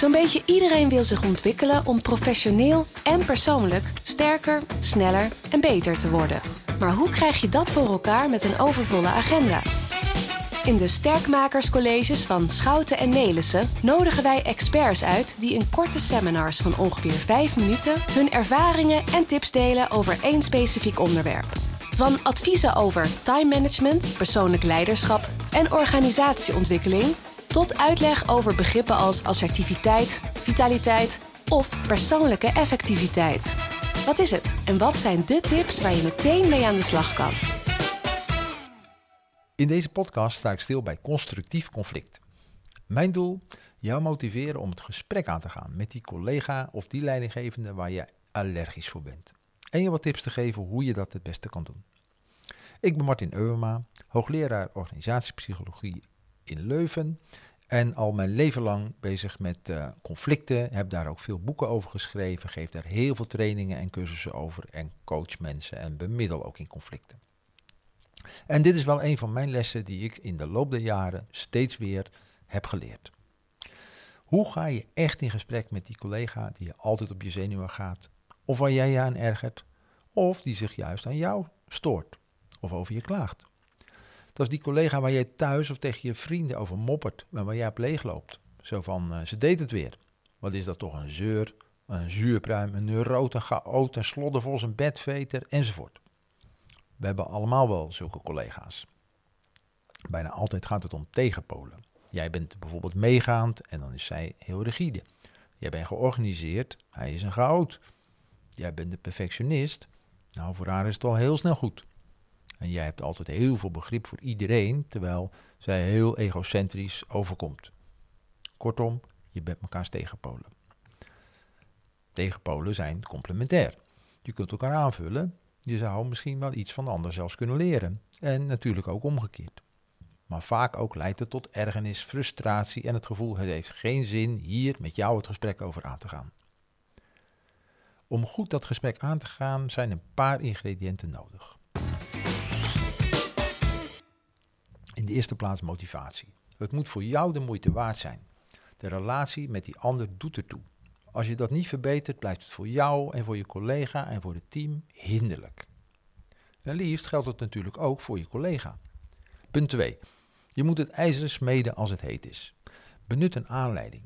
Zo'n beetje iedereen wil zich ontwikkelen om professioneel en persoonlijk sterker, sneller en beter te worden. Maar hoe krijg je dat voor elkaar met een overvolle agenda? In de Sterkmakerscolleges van Schouten en Nelissen nodigen wij experts uit die in korte seminars van ongeveer 5 minuten hun ervaringen en tips delen over één specifiek onderwerp. Van adviezen over time management, persoonlijk leiderschap en organisatieontwikkeling tot uitleg over begrippen als assertiviteit, vitaliteit of persoonlijke effectiviteit. Wat is het en wat zijn de tips waar je meteen mee aan de slag kan? In deze podcast sta ik stil bij constructief conflict. Mijn doel: jou motiveren om het gesprek aan te gaan met die collega of die leidinggevende waar je allergisch voor bent. En je wat tips te geven hoe je dat het beste kan doen. Ik ben Martin Euwema, hoogleraar organisatiepsychologie in Leuven en al mijn leven lang bezig met uh, conflicten. Heb daar ook veel boeken over geschreven, geef daar heel veel trainingen en cursussen over en coach mensen en bemiddel ook in conflicten. En dit is wel een van mijn lessen die ik in de loop der jaren steeds weer heb geleerd. Hoe ga je echt in gesprek met die collega die je altijd op je zenuwen gaat, of waar jij je aan ergert, of die zich juist aan jou stoort of over je klaagt? Dat is die collega waar jij thuis of tegen je vrienden over moppert, maar waar jij op leeg loopt. Zo van, uh, ze deed het weer. Wat is dat toch een zeur, een zuurpruim, een neuroot, een chaot, een sloddervos, een bedveter enzovoort. We hebben allemaal wel zulke collega's. Bijna altijd gaat het om tegenpolen. Jij bent bijvoorbeeld meegaand en dan is zij heel rigide. Jij bent georganiseerd, hij is een chaot. Jij bent de perfectionist, nou voor haar is het al heel snel goed. En jij hebt altijd heel veel begrip voor iedereen, terwijl zij heel egocentrisch overkomt. Kortom, je bent mekaars tegenpolen. Tegenpolen zijn complementair. Je kunt elkaar aanvullen. Je zou misschien wel iets van de ander zelfs kunnen leren. En natuurlijk ook omgekeerd. Maar vaak ook leidt het tot ergernis, frustratie en het gevoel: het heeft geen zin hier met jou het gesprek over aan te gaan. Om goed dat gesprek aan te gaan zijn een paar ingrediënten nodig. In de eerste plaats motivatie. Het moet voor jou de moeite waard zijn. De relatie met die ander doet ertoe. Als je dat niet verbetert, blijft het voor jou en voor je collega en voor het team hinderlijk. En liefst geldt het natuurlijk ook voor je collega. Punt 2. Je moet het ijzer smeden als het heet is. Benut een aanleiding.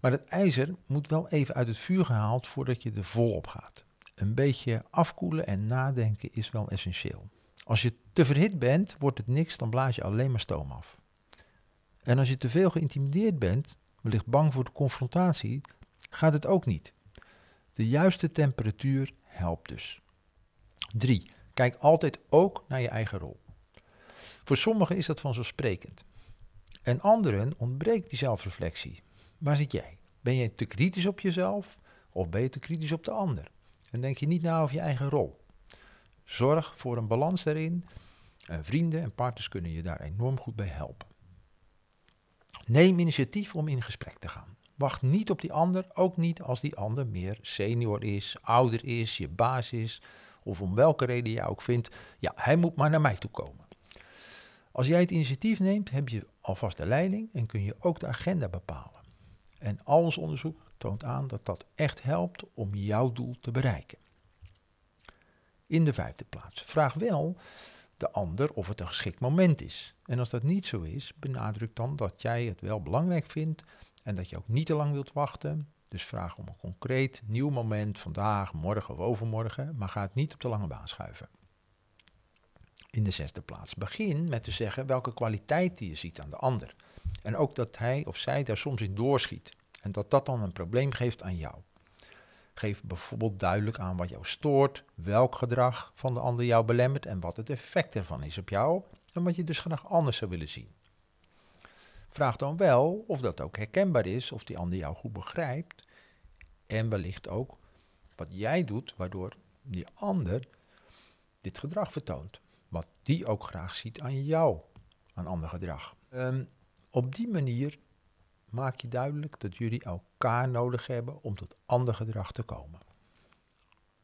Maar het ijzer moet wel even uit het vuur gehaald voordat je er volop gaat. Een beetje afkoelen en nadenken is wel essentieel. Als je te verhit bent, wordt het niks, dan blaas je alleen maar stoom af. En als je te veel geïntimideerd bent, wellicht bang voor de confrontatie, gaat het ook niet. De juiste temperatuur helpt dus. 3. Kijk altijd ook naar je eigen rol. Voor sommigen is dat vanzelfsprekend. En anderen ontbreekt die zelfreflectie. Waar zit jij? Ben je te kritisch op jezelf of ben je te kritisch op de ander? En denk je niet na over je eigen rol. Zorg voor een balans daarin. En vrienden en partners kunnen je daar enorm goed bij helpen. Neem initiatief om in gesprek te gaan. Wacht niet op die ander, ook niet als die ander meer senior is, ouder is, je baas is, of om welke reden je ook vindt, ja, hij moet maar naar mij toe komen. Als jij het initiatief neemt, heb je alvast de leiding en kun je ook de agenda bepalen. En al ons onderzoek toont aan dat dat echt helpt om jouw doel te bereiken. In de vijfde plaats, vraag wel de ander of het een geschikt moment is. En als dat niet zo is, benadruk dan dat jij het wel belangrijk vindt en dat je ook niet te lang wilt wachten. Dus vraag om een concreet nieuw moment vandaag, morgen of overmorgen, maar ga het niet op de lange baan schuiven. In de zesde plaats, begin met te zeggen welke kwaliteiten je ziet aan de ander. En ook dat hij of zij daar soms in doorschiet. En dat dat dan een probleem geeft aan jou. Geef bijvoorbeeld duidelijk aan wat jou stoort, welk gedrag van de ander jou belemmert en wat het effect ervan is op jou en wat je dus graag anders zou willen zien. Vraag dan wel of dat ook herkenbaar is, of die ander jou goed begrijpt en wellicht ook wat jij doet waardoor die ander dit gedrag vertoont. Wat die ook graag ziet aan jou, aan ander gedrag. Um, op die manier maak je duidelijk dat jullie elkaar nodig hebben om tot ander gedrag te komen.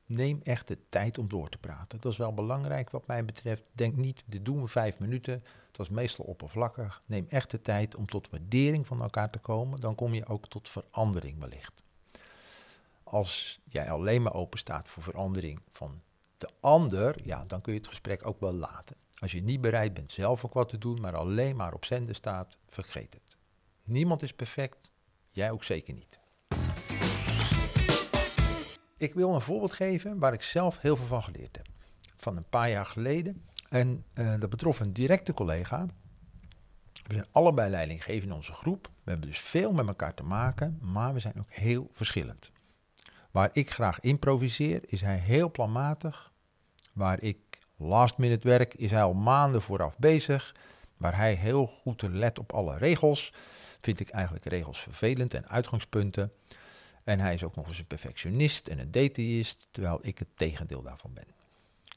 Neem echt de tijd om door te praten. Dat is wel belangrijk wat mij betreft. Denk niet, dit doen we vijf minuten. Dat is meestal oppervlakkig. Neem echt de tijd om tot waardering van elkaar te komen. Dan kom je ook tot verandering wellicht. Als jij alleen maar open staat voor verandering van de ander, ja, dan kun je het gesprek ook wel laten. Als je niet bereid bent zelf ook wat te doen, maar alleen maar op zender staat, vergeet het. Niemand is perfect, jij ook zeker niet. Ik wil een voorbeeld geven waar ik zelf heel veel van geleerd heb. Van een paar jaar geleden. En uh, dat betrof een directe collega. We zijn allebei leidinggevend in onze groep. We hebben dus veel met elkaar te maken, maar we zijn ook heel verschillend. Waar ik graag improviseer, is hij heel planmatig. Waar ik last minute werk, is hij al maanden vooraf bezig. Waar hij heel goed let op alle regels, vind ik eigenlijk regels vervelend en uitgangspunten. En hij is ook nog eens een perfectionist en een detailist, terwijl ik het tegendeel daarvan ben.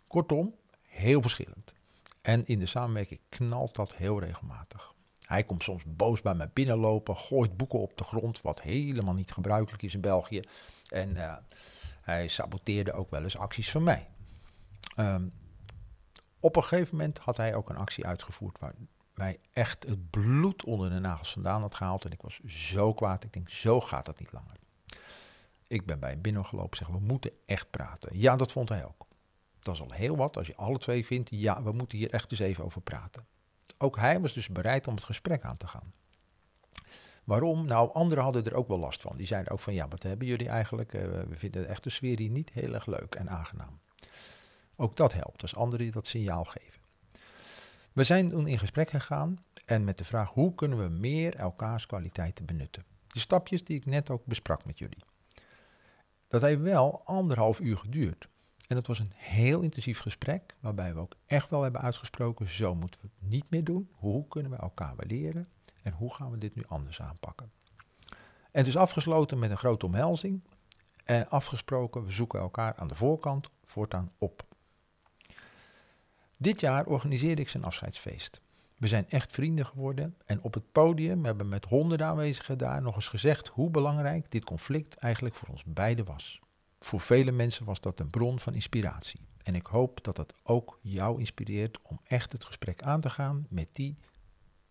Kortom, heel verschillend. En in de samenwerking knalt dat heel regelmatig. Hij komt soms boos bij mij binnenlopen, gooit boeken op de grond, wat helemaal niet gebruikelijk is in België. En uh, hij saboteerde ook wel eens acties van mij. Um, op een gegeven moment had hij ook een actie uitgevoerd waar mij echt het bloed onder de nagels vandaan had gehaald. En ik was zo kwaad. Ik denk, zo gaat dat niet langer. Ik ben bij hem binnengelopen en zeg, we moeten echt praten. Ja, dat vond hij ook. Dat is al heel wat als je alle twee vindt, ja, we moeten hier echt eens even over praten. Ook hij was dus bereid om het gesprek aan te gaan. Waarom? Nou, anderen hadden er ook wel last van. Die zeiden ook van, ja, wat hebben jullie eigenlijk? Uh, we vinden echt de sfeer hier niet heel erg leuk en aangenaam. Ook dat helpt, als anderen dat signaal geven. We zijn toen in gesprek gegaan en met de vraag, hoe kunnen we meer elkaars kwaliteiten benutten? De stapjes die ik net ook besprak met jullie. Dat heeft wel anderhalf uur geduurd. En het was een heel intensief gesprek, waarbij we ook echt wel hebben uitgesproken, zo moeten we het niet meer doen. Hoe kunnen we elkaar waarderen en hoe gaan we dit nu anders aanpakken? En dus afgesloten met een grote omhelzing en afgesproken, we zoeken elkaar aan de voorkant voortaan op. Dit jaar organiseerde ik zijn afscheidsfeest. We zijn echt vrienden geworden en op het podium hebben met honderden aanwezigen daar nog eens gezegd hoe belangrijk dit conflict eigenlijk voor ons beiden was. Voor vele mensen was dat een bron van inspiratie. En ik hoop dat dat ook jou inspireert om echt het gesprek aan te gaan met die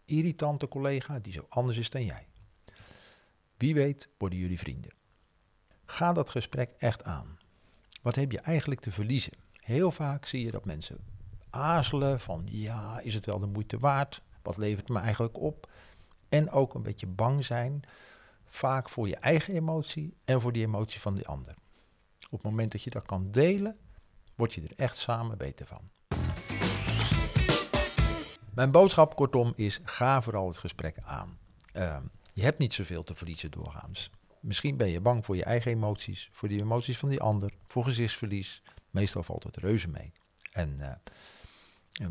irritante collega die zo anders is dan jij. Wie weet worden jullie vrienden. Ga dat gesprek echt aan. Wat heb je eigenlijk te verliezen? Heel vaak zie je dat mensen aarzelen van ja, is het wel de moeite waard? Wat levert het me eigenlijk op? En ook een beetje bang zijn, vaak voor je eigen emotie en voor die emotie van die ander. Op het moment dat je dat kan delen, word je er echt samen beter van. Mijn boodschap kortom is, ga vooral het gesprek aan. Uh, je hebt niet zoveel te verliezen doorgaans. Misschien ben je bang voor je eigen emoties, voor die emoties van die ander, voor gezichtsverlies. Meestal valt het reuze mee. En uh,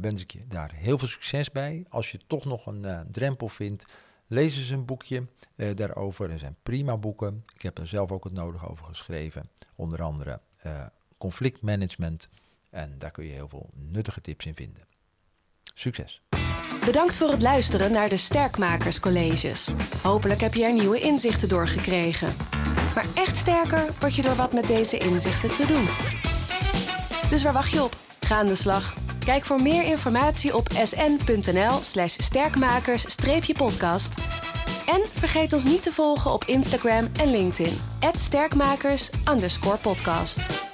wens ik je daar heel veel succes bij. Als je toch nog een uh, drempel vindt, lees eens een boekje uh, daarover. Er zijn prima boeken. Ik heb er zelf ook het nodige over geschreven. Onder andere uh, conflictmanagement. En daar kun je heel veel nuttige tips in vinden. Succes! Bedankt voor het luisteren naar de Sterkmakerscolleges. Hopelijk heb je er nieuwe inzichten door gekregen. Maar echt sterker word je door wat met deze inzichten te doen. Dus waar wacht je op? Ga aan de slag. Kijk voor meer informatie op sn.nl/slash sterkmakers-podcast. En vergeet ons niet te volgen op Instagram en LinkedIn. @sterkmakers_podcast.